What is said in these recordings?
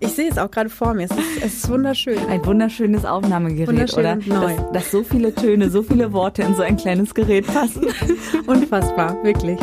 Ich sehe es auch gerade vor mir. Es ist, es ist wunderschön. Ein wunderschönes Aufnahmegerät, Wunderschön oder? und neu. Dass, dass so viele Töne, so viele Worte in so ein kleines Gerät passen. Unfassbar, wirklich.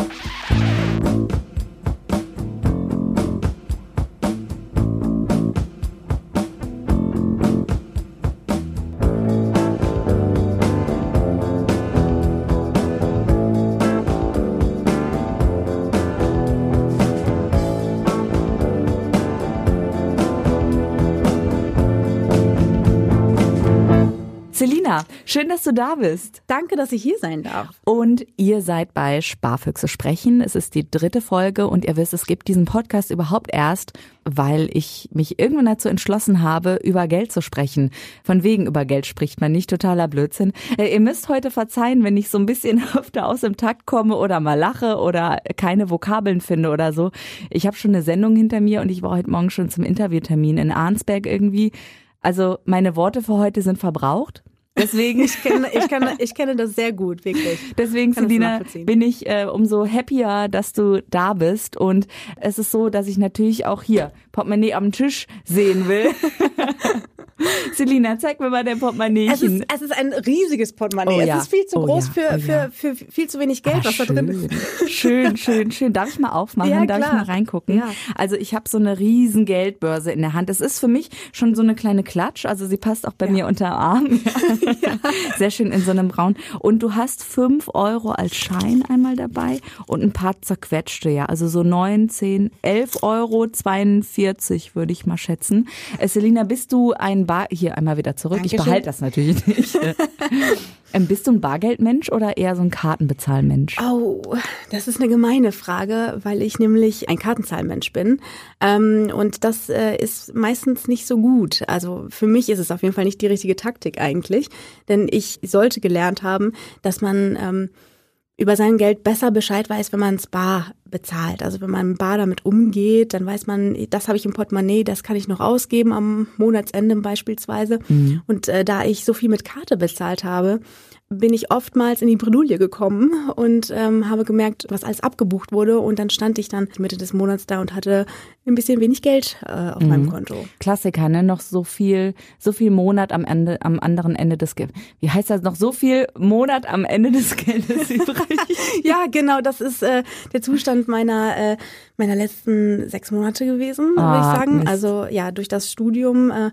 Selina, schön, dass du da bist. Danke, dass ich hier sein darf. Und ihr seid bei Sparfüchse sprechen. Es ist die dritte Folge und ihr wisst, es gibt diesen Podcast überhaupt erst, weil ich mich irgendwann dazu entschlossen habe, über Geld zu sprechen. Von wegen über Geld spricht man nicht, totaler Blödsinn. Äh, ihr müsst heute verzeihen, wenn ich so ein bisschen öfter aus dem Takt komme oder mal lache oder keine Vokabeln finde oder so. Ich habe schon eine Sendung hinter mir und ich war heute Morgen schon zum Interviewtermin in Arnsberg irgendwie. Also meine Worte für heute sind verbraucht. Deswegen, Ich kenne, ich kenne, ich kenne das sehr gut, wirklich. deswegen Selina, bin ich äh, umso happier, dass du da bist. Und es ist so, dass ich natürlich auch hier Portemonnaie am Tisch sehen will. Selina, zeig mir mal dein Es Portemonnaiechen. ist, es ist ein riesiges Portemonnaie. Oh ja. Es ist viel zu Oh groß ja. für, Oh ja. für, für viel zu wenig Geld, Ah, was da drin ist. Schön, schön, schön. Darf ich mal aufmachen? Ja, Darf ich klar. mal reingucken? Also ich habe so eine riesen Geldbörse in der Hand. Es ist für mich schon so eine kleine Klatsch. Also sie passt auch bei mir unter Arm. Sehr schön in so einem Braun. Und du hast fünf Euro als Schein einmal dabei und ein paar zerquetschte, ja. Also so neun, zehn, elf Euro, 42 würde ich mal schätzen. Äh, Selina, bist du ein Bar... Hier einmal wieder zurück. Ich Dankeschön. behalte das natürlich nicht. Ähm, bist du ein Bargeldmensch oder eher so ein Kartenbezahlmensch? Oh, das ist eine gemeine Frage, weil ich nämlich ein Kartenzahlmensch bin. Ähm, und das äh, ist meistens nicht so gut. Also für mich ist es auf jeden Fall nicht die richtige Taktik eigentlich. Denn ich sollte gelernt haben, dass man ähm, über sein Geld besser Bescheid weiß, wenn man es bar bezahlt. Also wenn man bar damit umgeht, dann weiß man, das habe ich im Portemonnaie, das kann ich noch ausgeben am Monatsende beispielsweise. Und äh, da ich so viel mit Karte bezahlt habe, bin ich oftmals in die Bredouille gekommen und ähm, habe gemerkt, was alles abgebucht wurde. Und dann stand ich dann Mitte des Monats da und hatte ein bisschen wenig Geld äh, auf meinem Konto. Klassiker, ne? Noch so viel, so viel Monat am Ende, am anderen Ende des Geldes. Wie heißt das? Noch so viel Monat am Ende des Geldes übrig. Ja, genau, das ist äh, der Zustand meiner äh, meiner letzten sechs Monate gewesen, würde Ah, ich sagen. Mist. Also ja, durch das Studium äh,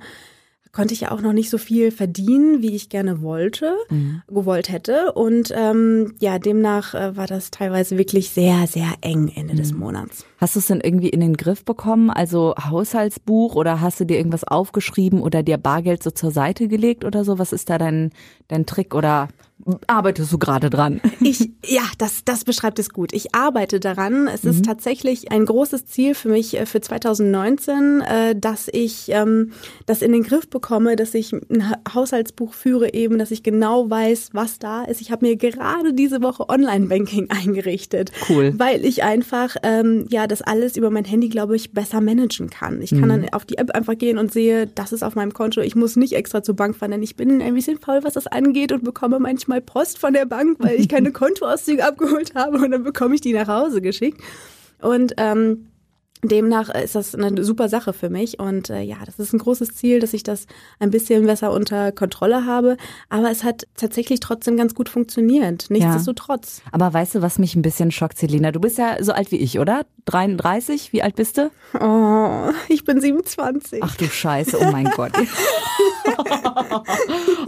konnte ich ja auch noch nicht so viel verdienen, wie ich gerne wollte, Mhm. gewollt hätte. Und ähm, ja, demnach äh, war das teilweise wirklich sehr, sehr eng Ende des Mhm. Monats. Hast du es denn irgendwie in den Griff bekommen? Also Haushaltsbuch oder hast du dir irgendwas aufgeschrieben oder dir Bargeld so zur Seite gelegt oder so? Was ist da dein, dein Trick oder arbeitest du gerade dran? Ich, ja, das, das beschreibt es gut. Ich arbeite daran. Es Mhm. ist tatsächlich ein großes Ziel für mich äh, für 2019, äh, dass ich ähm, das in den Griff bekomme, dass ich ein Ha- Haushaltsbuch führe eben, dass ich genau weiß, was da ist. Ich habe mir gerade diese Woche Online-Banking eingerichtet. Cool. Weil ich einfach, ähm, ja, das alles über mein Handy, glaube ich, besser managen kann. Ich kann Mhm. dann auf die App einfach gehen und sehe, das ist auf meinem Konto. Ich muss nicht extra zur Bank fahren, denn ich bin ein bisschen faul, was das angeht und bekomme manchmal Post von der Bank, weil ich keine Kontoauszüge abgeholt habe und dann bekomme ich die nach Hause geschickt. Und ähm, demnach ist das eine super Sache für mich und äh, ja, das ist ein großes Ziel, dass ich das ein bisschen besser unter Kontrolle habe. Aber es hat tatsächlich trotzdem ganz gut funktioniert. Nichtsdestotrotz. Aber weißt du, was mich ein bisschen schockt, Selina? Du bist ja so alt wie ich, oder? 33? Wie alt bist du? Oh, ich bin 27. Ach du Scheiße, oh mein Gott.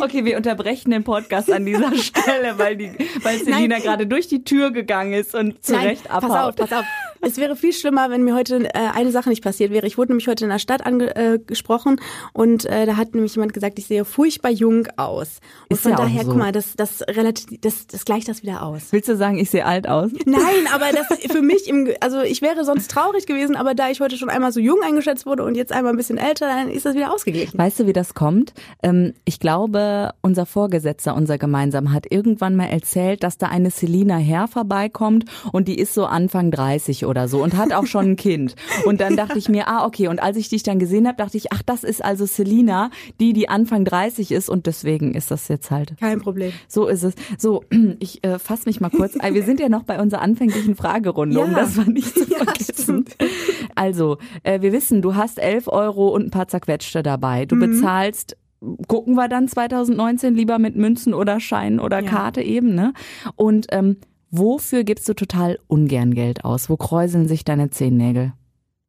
okay, wir unterbrechen den Podcast an dieser Stelle, weil die, weil Selina gerade durch die Tür gegangen ist und zurecht Nein, abhaut. pass auf, pass auf. Es wäre viel schlimmer, wenn mir heute äh, eine Sache nicht passiert wäre. Ich wurde nämlich heute in der Stadt angesprochen äh, gesprochen und äh, da hat nämlich jemand gesagt, ich sehe furchtbar jung aus. Und Ist von ja auch daher, so. guck mal, das, das relativ, das, das gleicht das wieder aus. Willst du sagen, ich sehe alt aus? Nein, aber das für mich im, also ich wäre sonst traurig gewesen, aber da ich heute schon einmal so jung eingeschätzt wurde und jetzt einmal ein bisschen älter, dann ist das wieder ausgeglichen. Weißt du, wie das kommt? Ähm, ich glaube, unser Vorgesetzter, unser gemeinsam, hat irgendwann mal erzählt, dass da eine Selina Herr vorbeikommt und die ist so Anfang 30 oder so und hat auch schon ein Kind. Und dann dachte ich mir, ah, okay. Und als ich dich dann gesehen habe, dachte ich, ach, das ist also Selina, die, die Anfang 30 ist und deswegen ist das jetzt halt. Kein Problem. So ist es. So, ich äh, fasse mich mal kurz. Wir sind ja noch bei unserer anfänglichen Fragerunde, ja. um das war nicht zu ja, vergessen. Also, äh, wir wissen, du hast 11 Euro und ein paar zerquetschte dabei. Du mhm. bezahlst gucken wir dann 2019 lieber mit Münzen oder Schein oder ja. Karte eben, ne? Und ähm, wofür gibst du total ungern Geld aus? Wo kräuseln sich deine Zehennägel?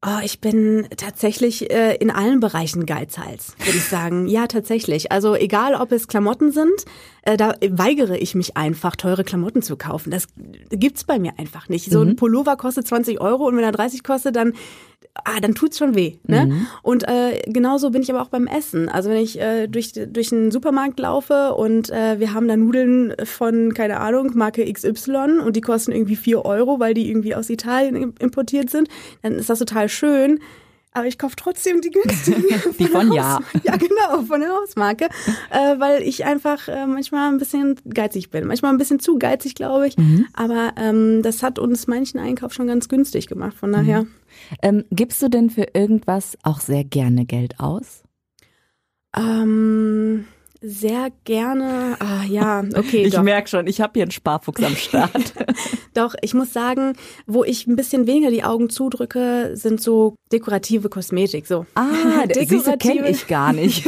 Oh, ich bin tatsächlich äh, in allen Bereichen Geizhals, würde ich sagen. Ja, tatsächlich. Also egal, ob es Klamotten sind, äh, da weigere ich mich einfach, teure Klamotten zu kaufen. Das gibt's bei mir einfach nicht. So ein mhm. Pullover kostet 20 Euro und wenn er 30 kostet, dann ah, dann tut's schon weh. Ne? Mhm. Und äh, genauso bin ich aber auch beim Essen. Also wenn ich äh, durch, durch einen Supermarkt laufe und äh, wir haben da Nudeln von, keine Ahnung, Marke XY und die kosten irgendwie vier Euro, weil die irgendwie aus Italien importiert sind, dann ist das total schön. Aber ich kaufe trotzdem die günstigen. die von, von Ja. Ja, genau, von der Hausmarke. Äh, weil ich einfach äh, manchmal ein bisschen geizig bin. Manchmal ein bisschen zu geizig, glaube ich. Mhm. Aber ähm, das hat uns manchen Einkauf schon ganz günstig gemacht. Von daher. Mhm. Ähm, gibst du denn für irgendwas auch sehr gerne Geld aus? Ähm, sehr gerne. Ah ja, okay. Ich merke schon, ich habe hier einen Sparfuchs am Start. doch, ich muss sagen, wo ich ein bisschen weniger die Augen zudrücke, sind so dekorative Kosmetik. So. Ah, dekorative kenne ich gar nicht.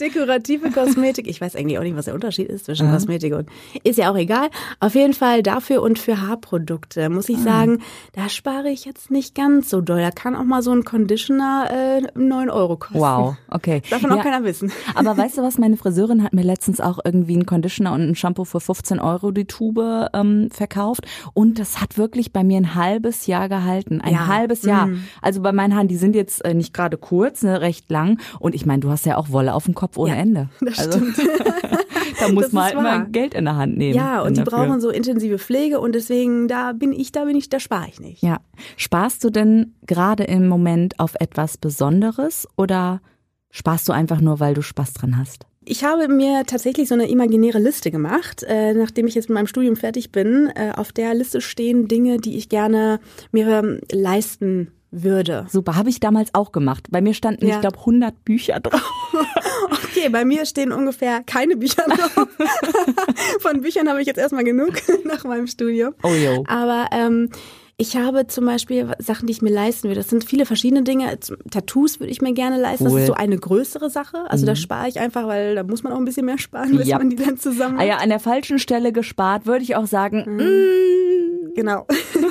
dekorative Kosmetik. Ich weiß eigentlich auch nicht, was der Unterschied ist zwischen ah. Kosmetik und ist ja auch egal. Auf jeden Fall dafür und für Haarprodukte muss ich ah. sagen, da spare ich jetzt nicht ganz so doll. Da kann auch mal so ein Conditioner äh, 9 Euro kosten. Wow, okay. Darf ja. auch keiner wissen. Aber weißt du, was meine Friseur Friseurin hat mir letztens auch irgendwie einen Conditioner und ein Shampoo für 15 Euro die Tube ähm, verkauft. Und das hat wirklich bei mir ein halbes Jahr gehalten. Ein ja. halbes Jahr. Mhm. Also bei meinen Haaren, die sind jetzt äh, nicht gerade kurz, ne, recht lang. Und ich meine, du hast ja auch Wolle auf dem Kopf ohne ja, Ende. Das also, stimmt. da muss man halt immer Geld in der Hand nehmen. Ja, und die dafür. brauchen so intensive Pflege und deswegen, da bin ich, da bin ich, da spare ich nicht. Ja. Sparst du denn gerade im Moment auf etwas Besonderes oder sparst du einfach nur, weil du Spaß dran hast? Ich habe mir tatsächlich so eine imaginäre Liste gemacht, äh, nachdem ich jetzt mit meinem Studium fertig bin. Äh, auf der Liste stehen Dinge, die ich gerne mir ähm, leisten würde. Super, habe ich damals auch gemacht. Bei mir standen, ja. ich glaube, 100 Bücher drauf. okay, bei mir stehen ungefähr keine Bücher drauf. Von Büchern habe ich jetzt erstmal genug nach meinem Studium. Oh jo. Aber ähm, ich habe zum Beispiel Sachen, die ich mir leisten will. Das sind viele verschiedene Dinge. Tattoos würde ich mir gerne leisten. Cool. Das ist so eine größere Sache. Also mhm. da spare ich einfach, weil da muss man auch ein bisschen mehr sparen, bis ja. man die dann zusammen. Ah ja, an der falschen Stelle gespart, würde ich auch sagen. Mhm. Mm. Genau.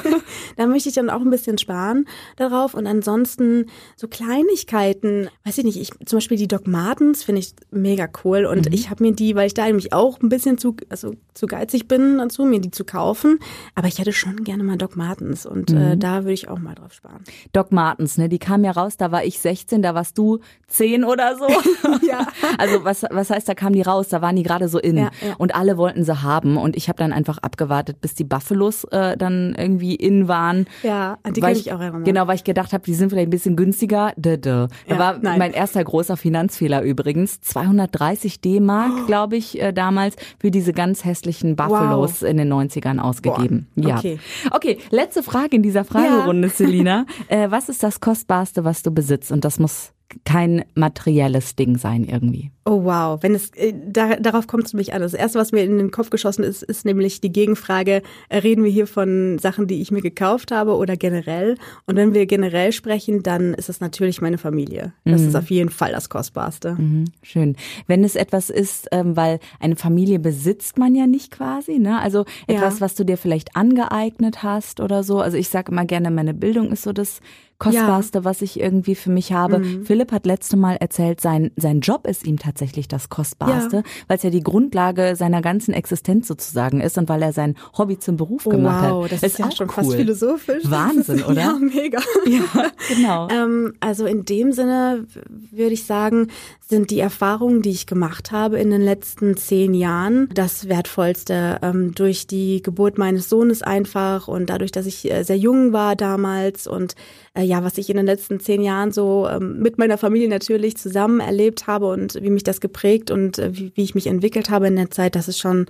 da möchte ich dann auch ein bisschen sparen darauf. Und ansonsten so Kleinigkeiten, weiß ich nicht, ich, zum Beispiel die Doc Martens finde ich mega cool. Und mhm. ich habe mir die, weil ich da nämlich auch ein bisschen zu, also zu geizig bin dazu, mir die zu kaufen. Aber ich hätte schon gerne mal Doc Martens und äh, mhm. äh, da würde ich auch mal drauf sparen. Doc Martens, ne, die kam ja raus, da war ich 16, da warst du 10 oder so. ja. Also was, was heißt, da kamen die raus, da waren die gerade so in. Ja, ja. Und alle wollten sie haben. Und ich habe dann einfach abgewartet, bis die Buffalos äh, dann irgendwie in waren. Ja, an die ich, ich auch erinnern. Genau, weil ich gedacht habe, die sind vielleicht ein bisschen günstiger. Da ja, war nein. mein erster großer Finanzfehler übrigens. 230 D-Mark, oh. glaube ich, äh, damals für diese ganz hässlichen Buffalos wow. in den 90ern ausgegeben. Boah. Ja. Okay. okay, letzte Frage in dieser Fragerunde, ja. Selina. Äh, was ist das Kostbarste, was du besitzt? Und das muss kein materielles Ding sein irgendwie. Oh wow, wenn es äh, da, darauf kommt es mich an. Das erste, was mir in den Kopf geschossen ist, ist nämlich die Gegenfrage: äh, Reden wir hier von Sachen, die ich mir gekauft habe oder generell? Und wenn wir generell sprechen, dann ist es natürlich meine Familie. Das mhm. ist auf jeden Fall das Kostbarste. Mhm. Schön. Wenn es etwas ist, ähm, weil eine Familie besitzt man ja nicht quasi, ne? Also etwas, ja. was du dir vielleicht angeeignet hast oder so. Also ich sage immer gerne, meine Bildung ist so das Kostbarste, ja. was ich irgendwie für mich habe. Mhm. Philipp hat letzte Mal erzählt, sein, sein Job ist ihm tatsächlich das Kostbarste, ja. weil es ja die Grundlage seiner ganzen Existenz sozusagen ist und weil er sein Hobby zum Beruf gemacht wow, hat. das ist, ist ja schon cool. fast philosophisch. Wahnsinn, oder? Ja, mega. Ja, genau. ähm, also in dem Sinne würde ich sagen, sind die Erfahrungen, die ich gemacht habe in den letzten zehn Jahren, das Wertvollste ähm, durch die Geburt meines Sohnes einfach und dadurch, dass ich äh, sehr jung war damals und äh, ja, was ich in den letzten zehn Jahren so ähm, mit meiner Familie natürlich zusammen erlebt habe und wie mich das geprägt und äh, wie, wie ich mich entwickelt habe in der Zeit, das ist schon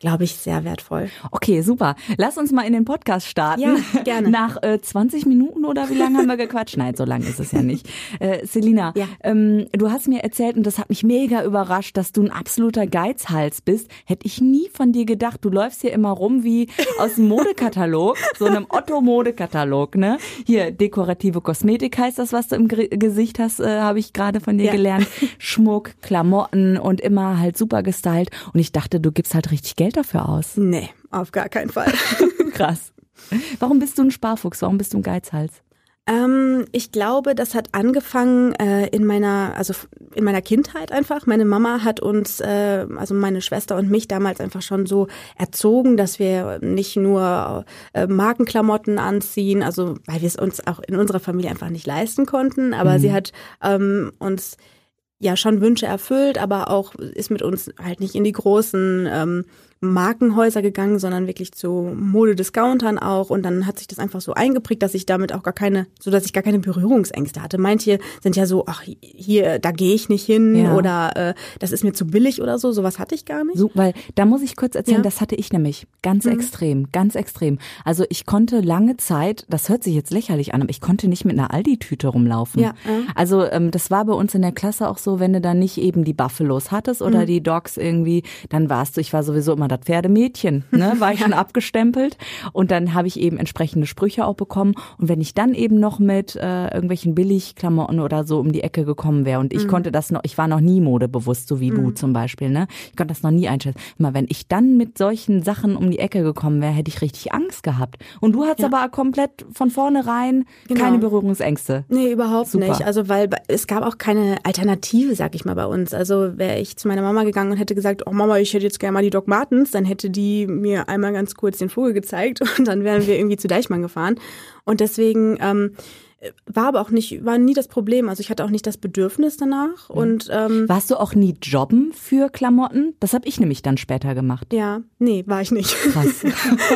glaube ich, sehr wertvoll. Okay, super. Lass uns mal in den Podcast starten. Ja, gerne. Nach äh, 20 Minuten oder wie lange haben wir gequatscht? Nein, so lange ist es ja nicht. Äh, Selina, ja. ähm, du hast mir erzählt, und das hat mich mega überrascht, dass du ein absoluter Geizhals bist. Hätte ich nie von dir gedacht. Du läufst hier immer rum wie aus dem Modekatalog, so einem Otto-Modekatalog, ne? Hier, dekorative Kosmetik heißt das, was du im G Gesicht hast, äh, habe ich gerade von dir ja. gelernt. Schmuck, Klamotten und immer halt super gestylt. Und ich dachte, du gibst halt richtig Geld Geld dafür aus? Nee, auf gar keinen Fall. Krass. Warum bist du ein Sparfuchs? Warum bist du ein Geizhals? Ähm, ich glaube, das hat angefangen äh, in meiner, also in meiner Kindheit einfach. Meine Mama hat uns, äh, also meine Schwester und mich damals einfach schon so erzogen, dass wir nicht nur äh, Markenklamotten anziehen, also weil wir es uns auch in unserer Familie einfach nicht leisten konnten. Aber mhm. sie hat ähm, uns ja schon Wünsche erfüllt, aber auch ist mit uns halt nicht in die großen ähm, Markenhäuser gegangen, sondern wirklich zu Modediscountern auch. Und dann hat sich das einfach so eingeprägt, dass ich damit auch gar keine, so dass ich gar keine Berührungsängste hatte. Manche sind ja so, ach, hier, da gehe ich nicht hin ja. oder äh, das ist mir zu billig oder so. Sowas hatte ich gar nicht. So, weil da muss ich kurz erzählen, ja. das hatte ich nämlich ganz mhm. extrem, ganz extrem. Also ich konnte lange Zeit, das hört sich jetzt lächerlich an, aber ich konnte nicht mit einer Aldi-Tüte rumlaufen. Ja. Also ähm, das war bei uns in der Klasse auch so, wenn du dann nicht eben die Buffalos hattest oder mhm. die Dogs irgendwie, dann warst du, ich war sowieso immer das Pferdemädchen, ne, war ich schon abgestempelt und dann habe ich eben entsprechende Sprüche auch bekommen und wenn ich dann eben noch mit äh, irgendwelchen Billigklamotten oder so um die Ecke gekommen wäre und ich mhm. konnte das noch, ich war noch nie modebewusst, so wie mhm. du zum Beispiel, ne, ich konnte das noch nie einschätzen. Mal, wenn ich dann mit solchen Sachen um die Ecke gekommen wäre, hätte ich richtig Angst gehabt. Und du hattest ja. aber komplett von vornherein genau. keine Berührungsängste. Nee, überhaupt Super. nicht. Also weil es gab auch keine Alternative, sag ich mal, bei uns. Also wäre ich zu meiner Mama gegangen und hätte gesagt, oh Mama, ich hätte jetzt gerne mal die Doc Martens, dann hätte die mir einmal ganz kurz den Vogel gezeigt und dann wären wir irgendwie zu Deichmann gefahren. Und deswegen ähm, war aber auch nicht, war nie das Problem. Also ich hatte auch nicht das Bedürfnis danach. Und ähm, warst du auch nie jobben für Klamotten? Das habe ich nämlich dann später gemacht. Ja, nee, war ich nicht. Krass.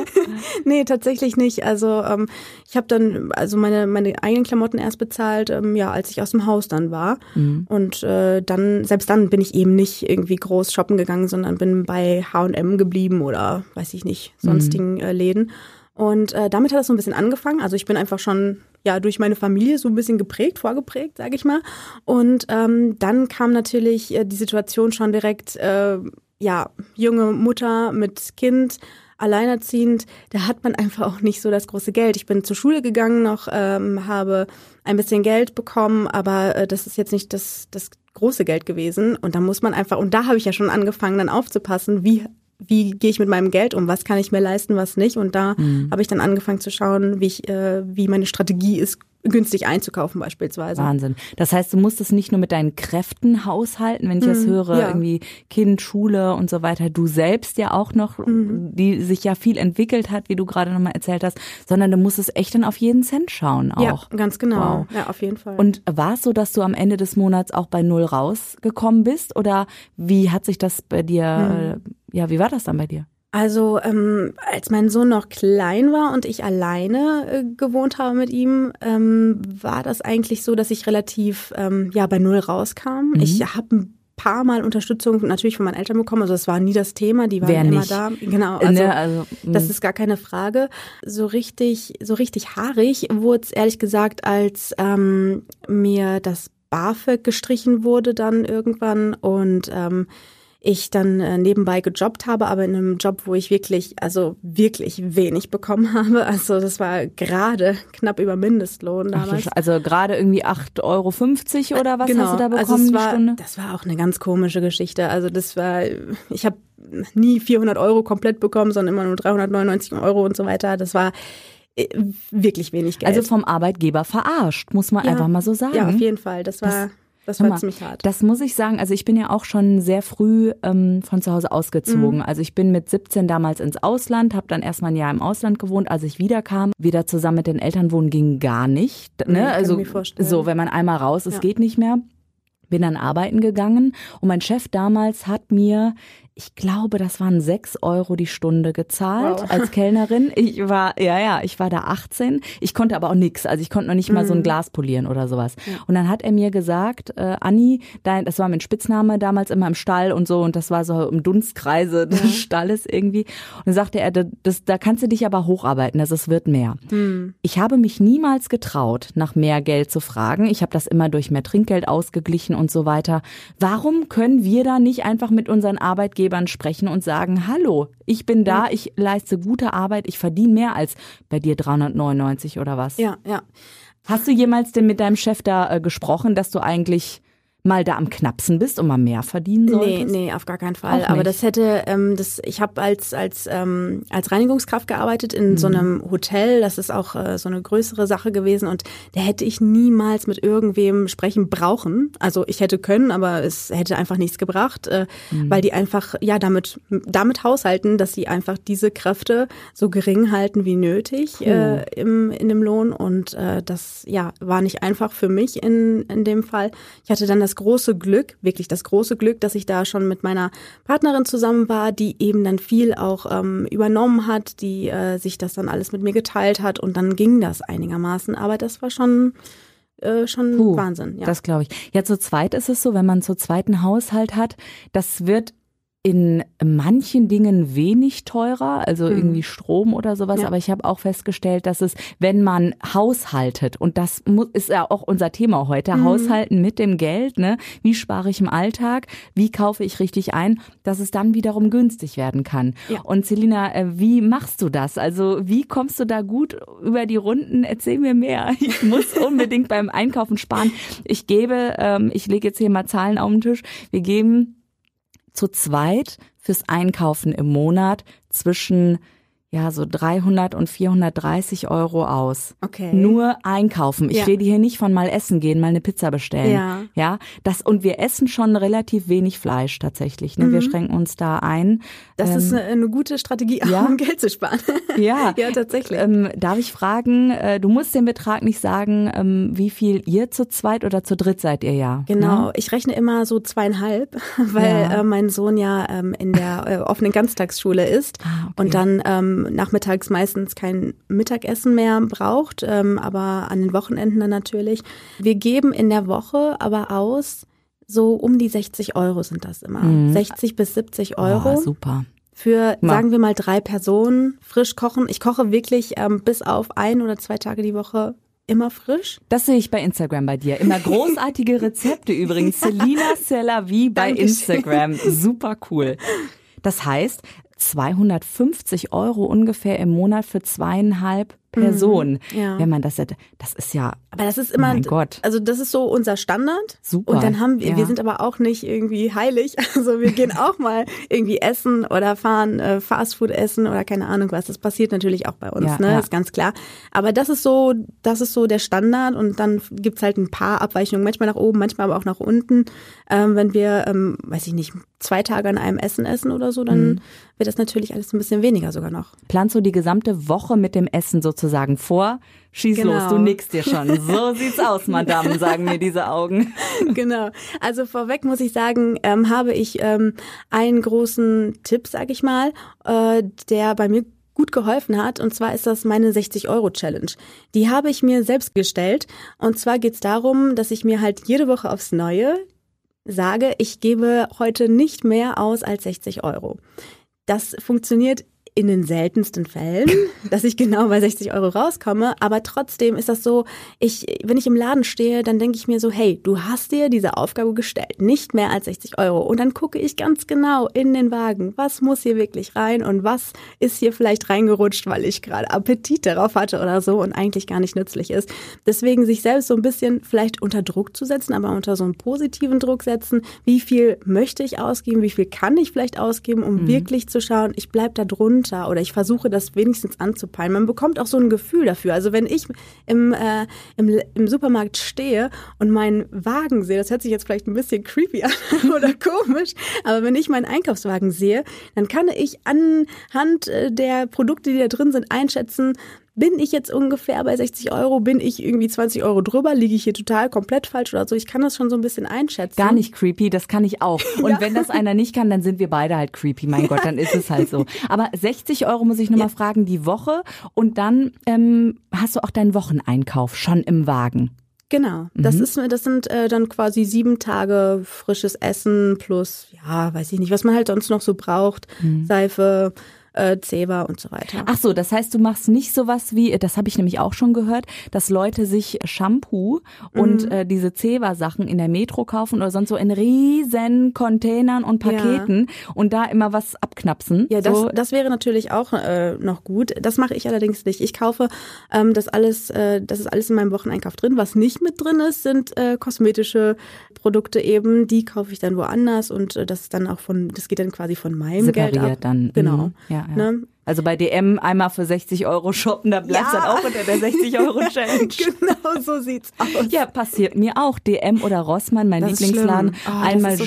nee, tatsächlich nicht. Also ähm, ich habe dann also meine meine eigenen Klamotten erst bezahlt, ähm, ja, als ich aus dem Haus dann war. Mhm. Und äh, dann selbst dann bin ich eben nicht irgendwie groß shoppen gegangen, sondern bin bei H&M geblieben oder weiß ich nicht sonstigen mhm. äh, Läden. Und äh, damit hat das so ein bisschen angefangen. Also ich bin einfach schon ja durch meine Familie so ein bisschen geprägt, vorgeprägt, sage ich mal. Und ähm, dann kam natürlich äh, die Situation schon direkt, äh, ja, junge Mutter mit Kind, alleinerziehend, da hat man einfach auch nicht so das große Geld. Ich bin zur Schule gegangen noch, ähm, habe ein bisschen Geld bekommen, aber äh, das ist jetzt nicht das, das große Geld gewesen. Und da muss man einfach, und da habe ich ja schon angefangen, dann aufzupassen, wie wie gehe ich mit meinem Geld um, was kann ich mir leisten, was nicht. Und da mhm. habe ich dann angefangen zu schauen, wie ich, äh, wie meine Strategie ist, günstig einzukaufen beispielsweise. Wahnsinn. Das heißt, du musst es nicht nur mit deinen Kräften haushalten, wenn ich das mhm, höre, ja. irgendwie Kind, Schule und so weiter, du selbst ja auch noch, mhm. die sich ja viel entwickelt hat, wie du gerade nochmal erzählt hast, sondern du musst es echt dann auf jeden Cent schauen auch. Ja, ganz genau. Wow. Ja, auf jeden Fall. Und war es so, dass du am Ende des Monats auch bei Null rausgekommen bist oder wie hat sich das bei dir, mhm. Ja, wie war das dann bei dir? Also ähm, als mein Sohn noch klein war und ich alleine äh, gewohnt habe mit ihm, ähm, war das eigentlich so, dass ich relativ ähm, ja bei null rauskam. Mhm. Ich habe ein paar Mal Unterstützung natürlich von meinen Eltern bekommen. Also das war nie das Thema, die waren Wer immer da. Genau, also, ne, also das ist gar keine Frage. So richtig, so richtig haarig wurde es ehrlich gesagt, als ähm, mir das BAföG gestrichen wurde dann irgendwann und ähm, ich dann äh, nebenbei gejobbt habe, aber in einem Job, wo ich wirklich, also wirklich wenig bekommen habe. Also das war gerade knapp über Mindestlohn damals. Ach, also gerade irgendwie 8,50 Euro oder was genau. hast du da bekommen also es war, Stunde? Das war auch eine ganz komische Geschichte. Also das war, ich habe nie 400 Euro komplett bekommen, sondern immer nur 399 Euro und so weiter. Das war äh, wirklich wenig Geld. Also vom Arbeitgeber verarscht, muss man ja, einfach mal so sagen. Ja, auf jeden Fall. Das war das das war mal, ziemlich hart. Das muss ich sagen. Also ich bin ja auch schon sehr früh ähm, von zu Hause ausgezogen. Mhm. Also ich bin mit 17 damals ins Ausland, habe dann erstmal ein Jahr im Ausland gewohnt. Als ich wiederkam, wieder zusammen mit den Eltern wohnen ging gar nicht. Ne? Nee, also so, wenn man einmal raus ja. geht nicht mehr bin dann arbeiten gegangen und mein Chef damals hat mir ich glaube, das waren sechs Euro die Stunde gezahlt wow. als Kellnerin. Ich war, ja, ja, ich war da 18. Ich konnte aber auch nix. Also ich konnte noch nicht mal so ein mhm. Glas polieren oder sowas. Und dann hat er mir gesagt, äh, Anni, dein, das war mein Spitzname damals immer im Stall und so und das war so im Dunstkreise des ja. Stalles irgendwie. Und dann sagte er, das, da kannst du dich aber hocharbeiten, also es wird mehr. Mhm. Ich habe mich niemals getraut, nach mehr Geld zu fragen. Ich habe das immer durch mehr Trinkgeld ausgeglichen und so weiter. Warum können wir da nicht einfach mit unseren Arbeitgebern Arbeitgebern sprechen und sagen, hallo, ich bin da, ich leiste gute Arbeit, ich verdiene mehr als bei dir 399 oder was? Ja, ja. Hast du jemals denn mit deinem Chef da äh, gesprochen, dass du eigentlich mal da am Knapsen bist und mal mehr verdienen solltest? Nee, nee, auf gar keinen Fall. Aber das hätte, ähm, das, ich habe als als ähm, als Reinigungskraft gearbeitet in mhm. so einem Hotel. Das ist auch äh, so eine größere Sache gewesen und da hätte ich niemals mit irgendwem sprechen brauchen. Also ich hätte können, aber es hätte einfach nichts gebracht, äh, mhm. weil die einfach ja damit damit haushalten, dass sie einfach diese Kräfte so gering halten wie nötig äh, im in dem Lohn und äh, das ja war nicht einfach für mich in in dem Fall. Ich hatte dann das das große Glück, wirklich das große Glück, dass ich da schon mit meiner Partnerin zusammen war, die eben dann viel auch ähm, übernommen hat, die äh, sich das dann alles mit mir geteilt hat und dann ging das einigermaßen. Aber das war schon äh, schon Puh, Wahnsinn. Ja. Das glaube ich. Ja, zu zweit ist es so, wenn man zu zweiten Haushalt hat, das wird in manchen Dingen wenig teurer, also mhm. irgendwie Strom oder sowas, ja. aber ich habe auch festgestellt, dass es, wenn man haushaltet, und das ist ja auch unser Thema heute, mhm. Haushalten mit dem Geld, ne? Wie spare ich im Alltag? Wie kaufe ich richtig ein, dass es dann wiederum günstig werden kann? Ja. Und Selina, äh, wie machst du das? Also wie kommst du da gut über die Runden? Erzähl mir mehr. Ich muss unbedingt beim Einkaufen sparen. Ich gebe, ähm, ich lege jetzt hier mal Zahlen auf den Tisch. Wir geben zu zweit fürs Einkaufen im Monat zwischen ja, so 300 und 430 Euro aus. Okay. Nur einkaufen. Ich ja. rede hier nicht von mal essen gehen, mal eine Pizza bestellen. Ja. Ja, das, und wir essen schon relativ wenig Fleisch tatsächlich. Ne? Mhm. Wir schränken uns da ein. Das ähm, ist eine, eine, gute Strategie, ja? um Geld zu sparen. Ja. ja, tatsächlich. Ähm, darf ich fragen, äh, du musst den Betrag nicht sagen, ähm, wie viel ihr zu zweit oder zu dritt seid ihr ja? Genau. Ne? Ich rechne immer so zweieinhalb, weil ja. äh, mein Sohn ja ähm, in der äh, offenen Ganztagsschule ist. Ah, okay. Und dann, ähm, nachmittags meistens kein Mittagessen mehr braucht, ähm, aber an den Wochenenden dann natürlich. Wir geben in der Woche aber aus, so um die 60 Euro sind das immer. Mhm. 60 bis 70 Euro. Oh, super. Für, sagen wir mal, drei Personen frisch kochen. Ich koche wirklich ähm, bis auf ein oder zwei Tage die Woche immer frisch. Das sehe ich bei Instagram bei dir. Immer großartige Rezepte übrigens. Selina Selavi bei Dankeschön. Instagram. Super cool. Das heißt, 250 Euro ungefähr im Monat für zweieinhalb Person. Mhm, ja. Wenn man das hätte, das ist ja. Aber das ist immer, mein Gott. also das ist so unser Standard. Super. Und dann haben wir, ja. wir sind aber auch nicht irgendwie heilig. Also wir gehen auch mal irgendwie essen oder fahren äh, Fastfood essen oder keine Ahnung was. Das passiert natürlich auch bei uns, ja, ne, ist ganz klar. Aber das ist so, das ist so der Standard und dann gibt's halt ein paar Abweichungen, manchmal nach oben, manchmal aber auch nach unten. Ähm, wenn wir, ähm, weiß ich nicht, zwei Tage an einem Essen essen oder so, dann mhm. wird das natürlich alles ein bisschen weniger sogar noch. Planst du die gesamte Woche mit dem Essen sozusagen sozusagen vor. Schieß genau. los, du nickst dir schon. So sieht's aus, Madame, sagen mir diese Augen. Genau. Also vorweg muss ich sagen, ähm, habe ich ähm, einen großen Tipp, sag ich mal, äh, der bei mir gut geholfen hat. Und zwar ist das meine 60-Euro-Challenge. Die habe ich mir selbst gestellt. Und zwar geht's darum, dass ich mir halt jede Woche aufs Neue sage, ich gebe heute nicht mehr aus als 60 Euro. Das funktioniert in den seltensten Fällen, dass ich genau bei 60 Euro rauskomme. Aber trotzdem ist das so, ich, wenn ich im Laden stehe, dann denke ich mir so, hey, du hast dir diese Aufgabe gestellt, nicht mehr als 60 Euro. Und dann gucke ich ganz genau in den Wagen, was muss hier wirklich rein und was ist hier vielleicht reingerutscht, weil ich gerade Appetit darauf hatte oder so und eigentlich gar nicht nützlich ist. Deswegen sich selbst so ein bisschen vielleicht unter Druck zu setzen, aber unter so einen positiven Druck setzen. Wie viel möchte ich ausgeben? Wie viel kann ich vielleicht ausgeben, um mhm. wirklich zu schauen, ich bleib da drunter runter oder ich versuche das wenigstens anzupeilen. Man bekommt auch so ein Gefühl dafür. Also wenn ich im, äh, im, im Supermarkt stehe und meinen Wagen sehe, das hört sich jetzt vielleicht ein bisschen creepy an oder komisch, aber wenn ich meinen Einkaufswagen sehe, dann kann ich anhand äh, der Produkte, die da drin sind, einschätzen, bin ich jetzt ungefähr bei 60 Euro, bin ich irgendwie 20 Euro drüber, liege ich hier total komplett falsch oder so. Ich kann das schon so ein bisschen einschätzen. Gar nicht creepy, das kann ich auch. Und ja. wenn das einer nicht kann, dann sind wir beide halt creepy. Mein ja. Gott, dann ist es halt so. Aber 60 Euro muss ich nochmal ja. fragen die Woche und dann ähm, hast du auch deinen Wocheneinkauf schon im Wagen. Genau, das mhm. ist das sind äh, dann quasi sieben Tage frisches Essen plus ja, weiß ich nicht, was man halt sonst noch so braucht, mhm. Seife, äh, Zebra und so weiter. Ach so, das heißt, du machst nicht sowas wie, das habe ich nämlich auch schon gehört, dass Leute sich Shampoo und mhm. äh, diese Zebra-Sachen in der Metro kaufen oder sonst so in riesen Containern und Paketen ja. und da immer was abknapsen. Ja, das, so. das wäre natürlich auch äh, noch gut. Das mache ich allerdings nicht. Ich kaufe ähm, das alles, äh, das ist alles in meinem Wocheneinkauf drin. Was nicht mit drin ist, sind äh, kosmetische Produkte eben. Die kaufe ich dann woanders und äh, das ist dann auch von, das geht dann quasi von meinem Separiert Geld ab. dann. Genau. Mhm. Ja ja. Ne? Also bei DM einmal für 60 Euro shoppen, da bleibt ja. dann auch unter der 60 Euro Challenge. genau, so sieht's aus. Ja, passiert mir auch. DM oder Rossmann, mein das Lieblingsladen, oh, einmal so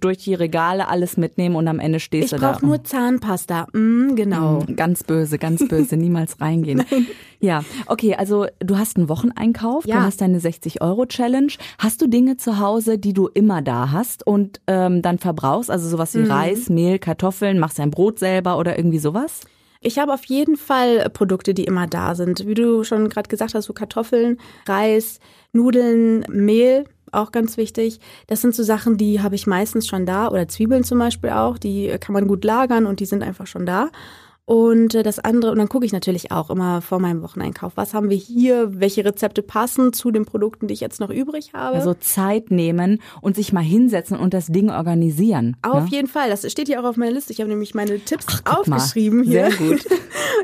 durch die Regale alles mitnehmen und am Ende stehst ich du da. Ich brauche nur Zahnpasta. Mm, genau. Mm, ganz böse, ganz böse, niemals reingehen. Nein. Ja, okay, also du hast einen Wocheneinkauf, ja. du hast deine 60 Euro Challenge. Hast du Dinge zu Hause, die du immer da hast und ähm, dann verbrauchst? Also sowas wie mhm. Reis, Mehl, Kartoffeln, machst dein Brot selber oder irgendwie sowas? Ich habe auf jeden Fall Produkte, die immer da sind. Wie du schon gerade gesagt hast, so Kartoffeln, Reis, Nudeln, Mehl, auch ganz wichtig. Das sind so Sachen, die habe ich meistens schon da oder Zwiebeln zum Beispiel auch. Die kann man gut lagern und die sind einfach schon da. Und äh, das andere, und dann gucke ich natürlich auch immer vor meinem Wocheneinkauf, was haben wir hier, welche Rezepte passen zu den Produkten, die ich jetzt noch übrig habe. Also Zeit nehmen und sich mal hinsetzen und das Ding organisieren. Auf ne? jeden Fall, das steht hier auch auf meiner Liste. Ich habe nämlich meine Tipps Ach, aufgeschrieben hier. Sehr gut.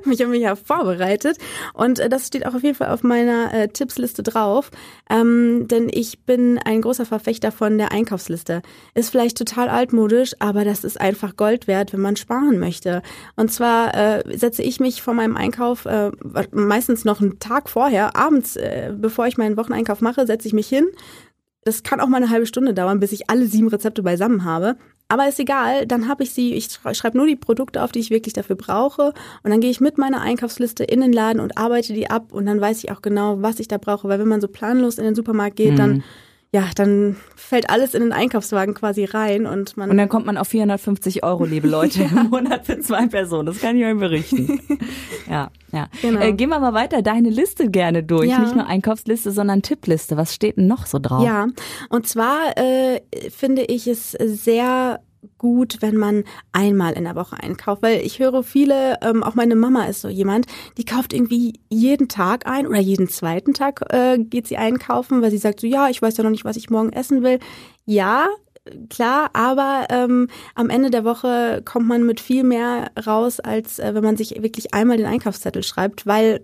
ich habe mich ja vorbereitet und äh, das steht auch auf jeden Fall auf meiner äh, Tippsliste drauf, ähm, denn ich bin ein großer Verfechter von der Einkaufsliste. Ist vielleicht total altmodisch, aber das ist einfach Gold wert, wenn man sparen möchte. Und zwar äh, setze ich mich vor meinem Einkauf, äh, meistens noch einen Tag vorher, abends, äh, bevor ich meinen Wocheneinkauf mache, setze ich mich hin. Das kann auch mal eine halbe Stunde dauern, bis ich alle sieben Rezepte beisammen habe. Aber ist egal, dann habe ich sie, ich schreibe nur die Produkte auf, die ich wirklich dafür brauche. Und dann gehe ich mit meiner Einkaufsliste in den Laden und arbeite die ab und dann weiß ich auch genau, was ich da brauche. Weil wenn man so planlos in den Supermarkt geht, mhm. dann ja, dann fällt alles in den Einkaufswagen quasi rein und man. Und dann kommt man auf 450 Euro, liebe Leute, im Monat für zwei Personen. Das kann ich euch berichten. ja, ja. Genau. Äh, gehen wir mal weiter. Deine Liste gerne durch. Ja. Nicht nur Einkaufsliste, sondern Tippliste. Was steht denn noch so drauf? Ja, und zwar äh, finde ich es sehr gut, wenn man einmal in der Woche einkauft, weil ich höre viele, ähm, auch meine Mama ist so jemand, die kauft irgendwie jeden Tag ein oder jeden zweiten Tag äh, geht sie einkaufen, weil sie sagt so, ja, ich weiß ja noch nicht, was ich morgen essen will. Ja, klar, aber ähm, am Ende der Woche kommt man mit viel mehr raus, als äh, wenn man sich wirklich einmal den Einkaufszettel schreibt, weil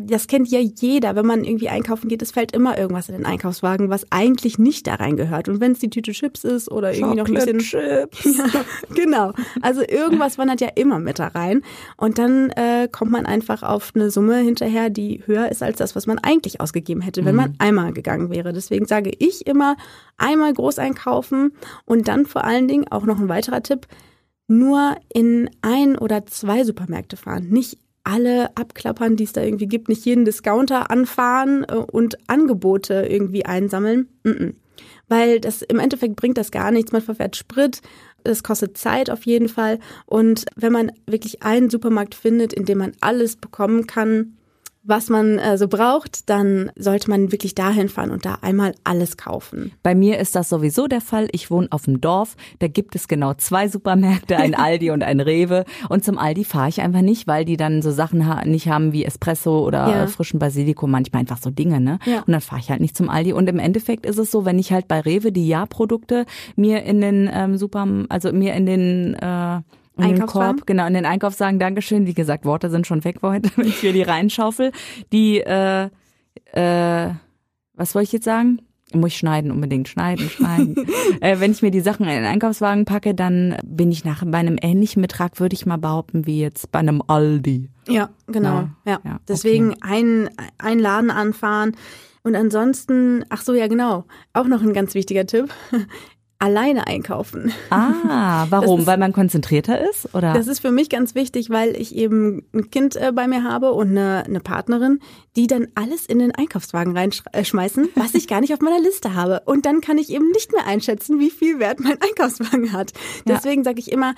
das kennt ja jeder, wenn man irgendwie einkaufen geht, es fällt immer irgendwas in den Einkaufswagen, was eigentlich nicht da reingehört. Und wenn es die Tüte Chips ist oder irgendwie noch ein bisschen Chips. Ja, genau. Also irgendwas wandert ja immer mit da rein. Und dann äh, kommt man einfach auf eine Summe hinterher, die höher ist als das, was man eigentlich ausgegeben hätte, wenn mhm. man einmal gegangen wäre. Deswegen sage ich immer, einmal groß einkaufen und dann vor allen Dingen auch noch ein weiterer Tipp, nur in ein oder zwei Supermärkte fahren, nicht alle abklappern, die es da irgendwie gibt, nicht jeden Discounter anfahren äh, und Angebote irgendwie einsammeln. Mm -mm. Weil das im Endeffekt bringt das gar nichts. Man verfährt Sprit, es kostet Zeit auf jeden Fall. Und wenn man wirklich einen Supermarkt findet, in dem man alles bekommen kann, was man äh, so braucht, dann sollte man wirklich dahin fahren und da einmal alles kaufen. Bei mir ist das sowieso der Fall. Ich wohne auf dem Dorf. Da gibt es genau zwei Supermärkte, ein Aldi und ein Rewe. Und zum Aldi fahre ich einfach nicht, weil die dann so Sachen ha nicht haben wie Espresso oder ja. frischen Basilikum, manchmal einfach so Dinge, ne? Ja. Und dann fahre ich halt nicht zum Aldi. Und im Endeffekt ist es so, wenn ich halt bei Rewe die Ja-Produkte mir in den ähm, Super, also mir in den äh, in den Korb, genau, in den Einkauf sagen, Dankeschön. Wie gesagt, Worte sind schon weg für heute, wenn ich hier die reinschaufel. Die, äh, äh, was wollte ich jetzt sagen? Muss ich schneiden, unbedingt schneiden, schneiden. äh, wenn ich mir die Sachen in den Einkaufswagen packe, dann bin ich nach bei einem ähnlichen Betrag, würde ich mal behaupten, wie jetzt bei einem Aldi. Ja, genau. Ja, ja. ja Deswegen okay. ein, ein Laden anfahren. Und ansonsten, ach so, ja, genau. Auch noch ein ganz wichtiger Tipp alleine einkaufen. Ah, warum? Ist, Weil man konzentrierter ist? Oder? Das ist für mich ganz wichtig, weil ich eben ein Kind äh, bei mir habe und eine, eine Partnerin, die dann alles in den Einkaufswagen reinschmeißen, äh, was ich gar nicht auf meiner Liste habe. Und dann kann ich eben nicht mehr einschätzen, wie viel Wert mein Einkaufswagen hat. Deswegen ja. sage ich immer,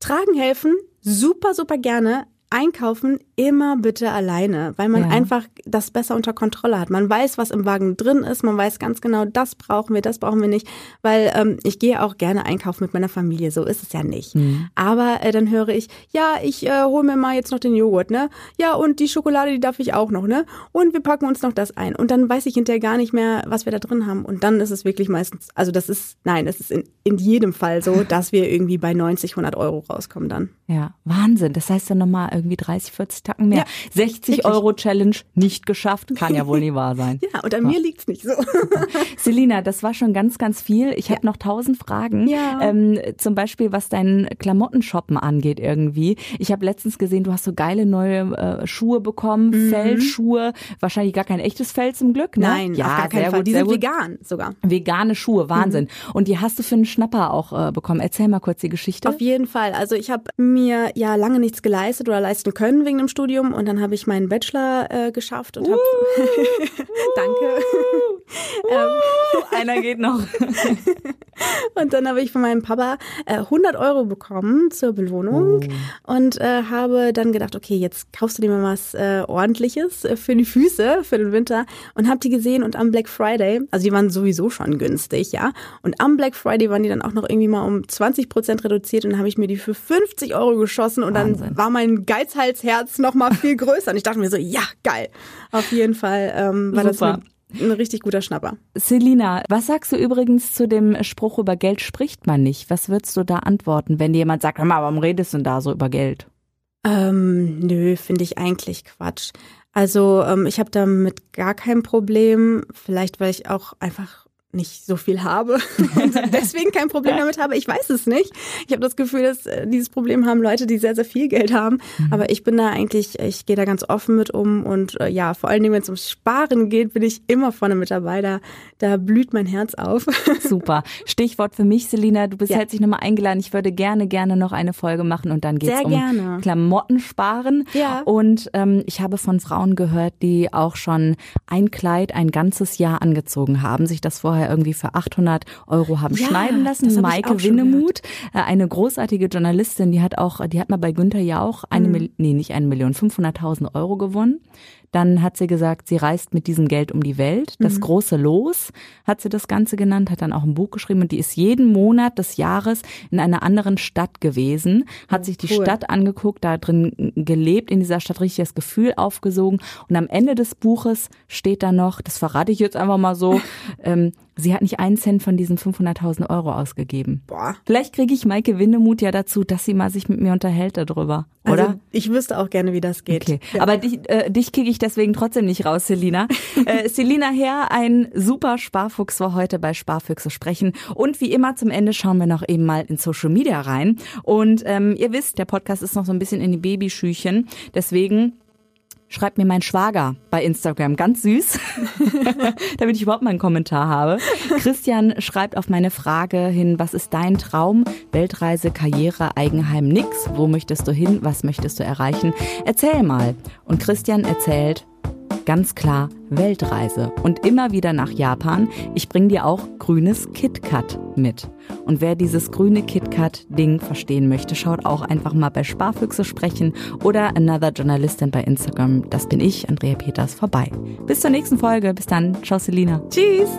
tragen helfen, super, super gerne, einkaufen immer bitte alleine, weil man ja. einfach das besser unter Kontrolle hat. Man weiß, was im Wagen drin ist, man weiß ganz genau, das brauchen wir, das brauchen wir nicht, weil ähm, ich gehe auch gerne einkaufen mit meiner Familie, so ist es ja nicht. Mhm. Aber äh, dann höre ich, ja, ich äh, hole mir mal jetzt noch den Joghurt, ne? Ja, und die Schokolade, die darf ich auch noch, ne? Und wir packen uns noch das ein. Und dann weiß ich hinterher gar nicht mehr, was wir da drin haben. Und dann ist es wirklich meistens, also das ist, nein, es ist in, in jedem Fall so, dass wir irgendwie bei 90, 100 Euro rauskommen dann. Ja, Wahnsinn. Das heißt dann nochmal irgendwie 30, 40 Tacken mehr. Ja, 60 wirklich. Euro Challenge nicht geschafft. Kann ja wohl nie wahr sein. ja, und an ja. mir liegt's nicht so. Selina, das war schon ganz, ganz viel. Ich ja. habe noch tausend Fragen. Ja. Ähm, zum Beispiel, was deinen Klamottenshoppen angeht irgendwie. Ich habe letztens gesehen, du hast so geile neue äh, Schuhe bekommen, mhm. Fellschuhe. Wahrscheinlich gar kein echtes Fell zum Glück, ne? Nein, ja, gar keinen Fall. Gut, die sind gut. vegan sogar. Vegane Schuhe, Wahnsinn. Mhm. Und die hast du für einen Schnapper auch äh, bekommen. Erzähl mal kurz die Geschichte. Auf jeden Fall. Also ich habe mir ja lange nichts geleistet oder leisten können wegen dem Studium und dann habe ich meinen Bachelor äh, geschafft und habe danke. ähm, einer geht noch. und dann habe ich von meinem Papa äh, 100 Euro bekommen zur Belohnung oh. und äh, habe dann gedacht, okay, jetzt kaufst du dir mal was äh, ordentliches für die Füße für den Winter und habe die gesehen und am Black Friday, also die waren sowieso schon günstig, ja, und am Black Friday waren die dann auch noch irgendwie mal um 20 Prozent reduziert und dann habe ich mir die für 50 Euro geschossen und Wahnsinn. dann war mein Geizhalsherz noch mal viel größer und ich dachte mir so, ja, geil. Auf jeden Fall ähm, war Super. das ein, ein richtig guter Schnapper. Selina, was sagst du übrigens zu dem Spruch über Geld spricht man nicht? Was würdest du da antworten, wenn dir jemand sagt, hör mal, warum redest du denn da so über Geld? Ähm, nö, finde ich eigentlich Quatsch. Also ähm, ich habe damit gar kein Problem. Vielleicht, weil ich auch einfach nicht so viel habe und deswegen kein Problem damit habe. Ich weiß es nicht. Ich habe das Gefühl, dass äh, dieses Problem haben Leute, die sehr, sehr viel Geld haben. Mhm. Aber ich bin da eigentlich, ich gehe da ganz offen mit um und äh, ja, vor allen Dingen, wenn es ums Sparen geht, bin ich immer vorne mit dabei. Da, da blüht mein Herz auf. Super. Stichwort für mich, Selina. Du bist ja. herzlich nochmal eingeladen. Ich würde gerne, gerne noch eine Folge machen und dann geht es um gerne. Klamotten sparen. Ja. Und ähm, ich habe von Frauen gehört, die auch schon ein Kleid ein ganzes Jahr angezogen haben, sich das vorher irgendwie für 800 Euro haben ja, schneiden lassen. Maike Winnemuth, äh, eine großartige Journalistin, die hat auch, die hat mal bei Günther Jauch eine, mhm. nee, nicht eine Million, 500.000 Euro gewonnen. Dann hat sie gesagt, sie reist mit diesem Geld um die Welt. Das mhm. große Los hat sie das Ganze genannt, hat dann auch ein Buch geschrieben und die ist jeden Monat des Jahres in einer anderen Stadt gewesen, hat oh, sich die cool. Stadt angeguckt, da drin gelebt, in dieser Stadt richtig das Gefühl aufgesogen und am Ende des Buches steht da noch, das verrate ich jetzt einfach mal so, ähm, Sie hat nicht einen Cent von diesen 500.000 Euro ausgegeben. Boah. Vielleicht kriege ich Maike Windemuth ja dazu, dass sie mal sich mit mir unterhält darüber, also, oder? Also ich wüsste auch gerne, wie das geht. Okay. Ja. Aber dich, äh, dich kriege ich deswegen trotzdem nicht raus, Selina. äh, Selina Herr, ein super Sparfuchs war heute bei Sparfüchse sprechen. Und wie immer zum Ende schauen wir noch eben mal in Social Media rein. Und ähm, ihr wisst, der Podcast ist noch so ein bisschen in die Babyschüchen. Deswegen schreibt mir mein Schwager bei Instagram. Ganz süß, damit ich überhaupt mal einen Kommentar habe. Christian schreibt auf meine Frage hin, was ist dein Traum? Weltreise, Karriere, Eigenheim, nix. Wo möchtest du hin? Was möchtest du erreichen? Erzähl mal. Und Christian erzählt, Ganz klar Weltreise und immer wieder nach Japan. Ich bringe dir auch grünes KitKat mit. Und wer dieses grüne KitKat-Ding verstehen möchte, schaut auch einfach mal bei Sparfüchse sprechen oder Another Journalistin bei Instagram. Das bin ich, Andrea Peters, vorbei. Bis zur nächsten Folge. Bis dann. Ciao, Selina. Tschüss.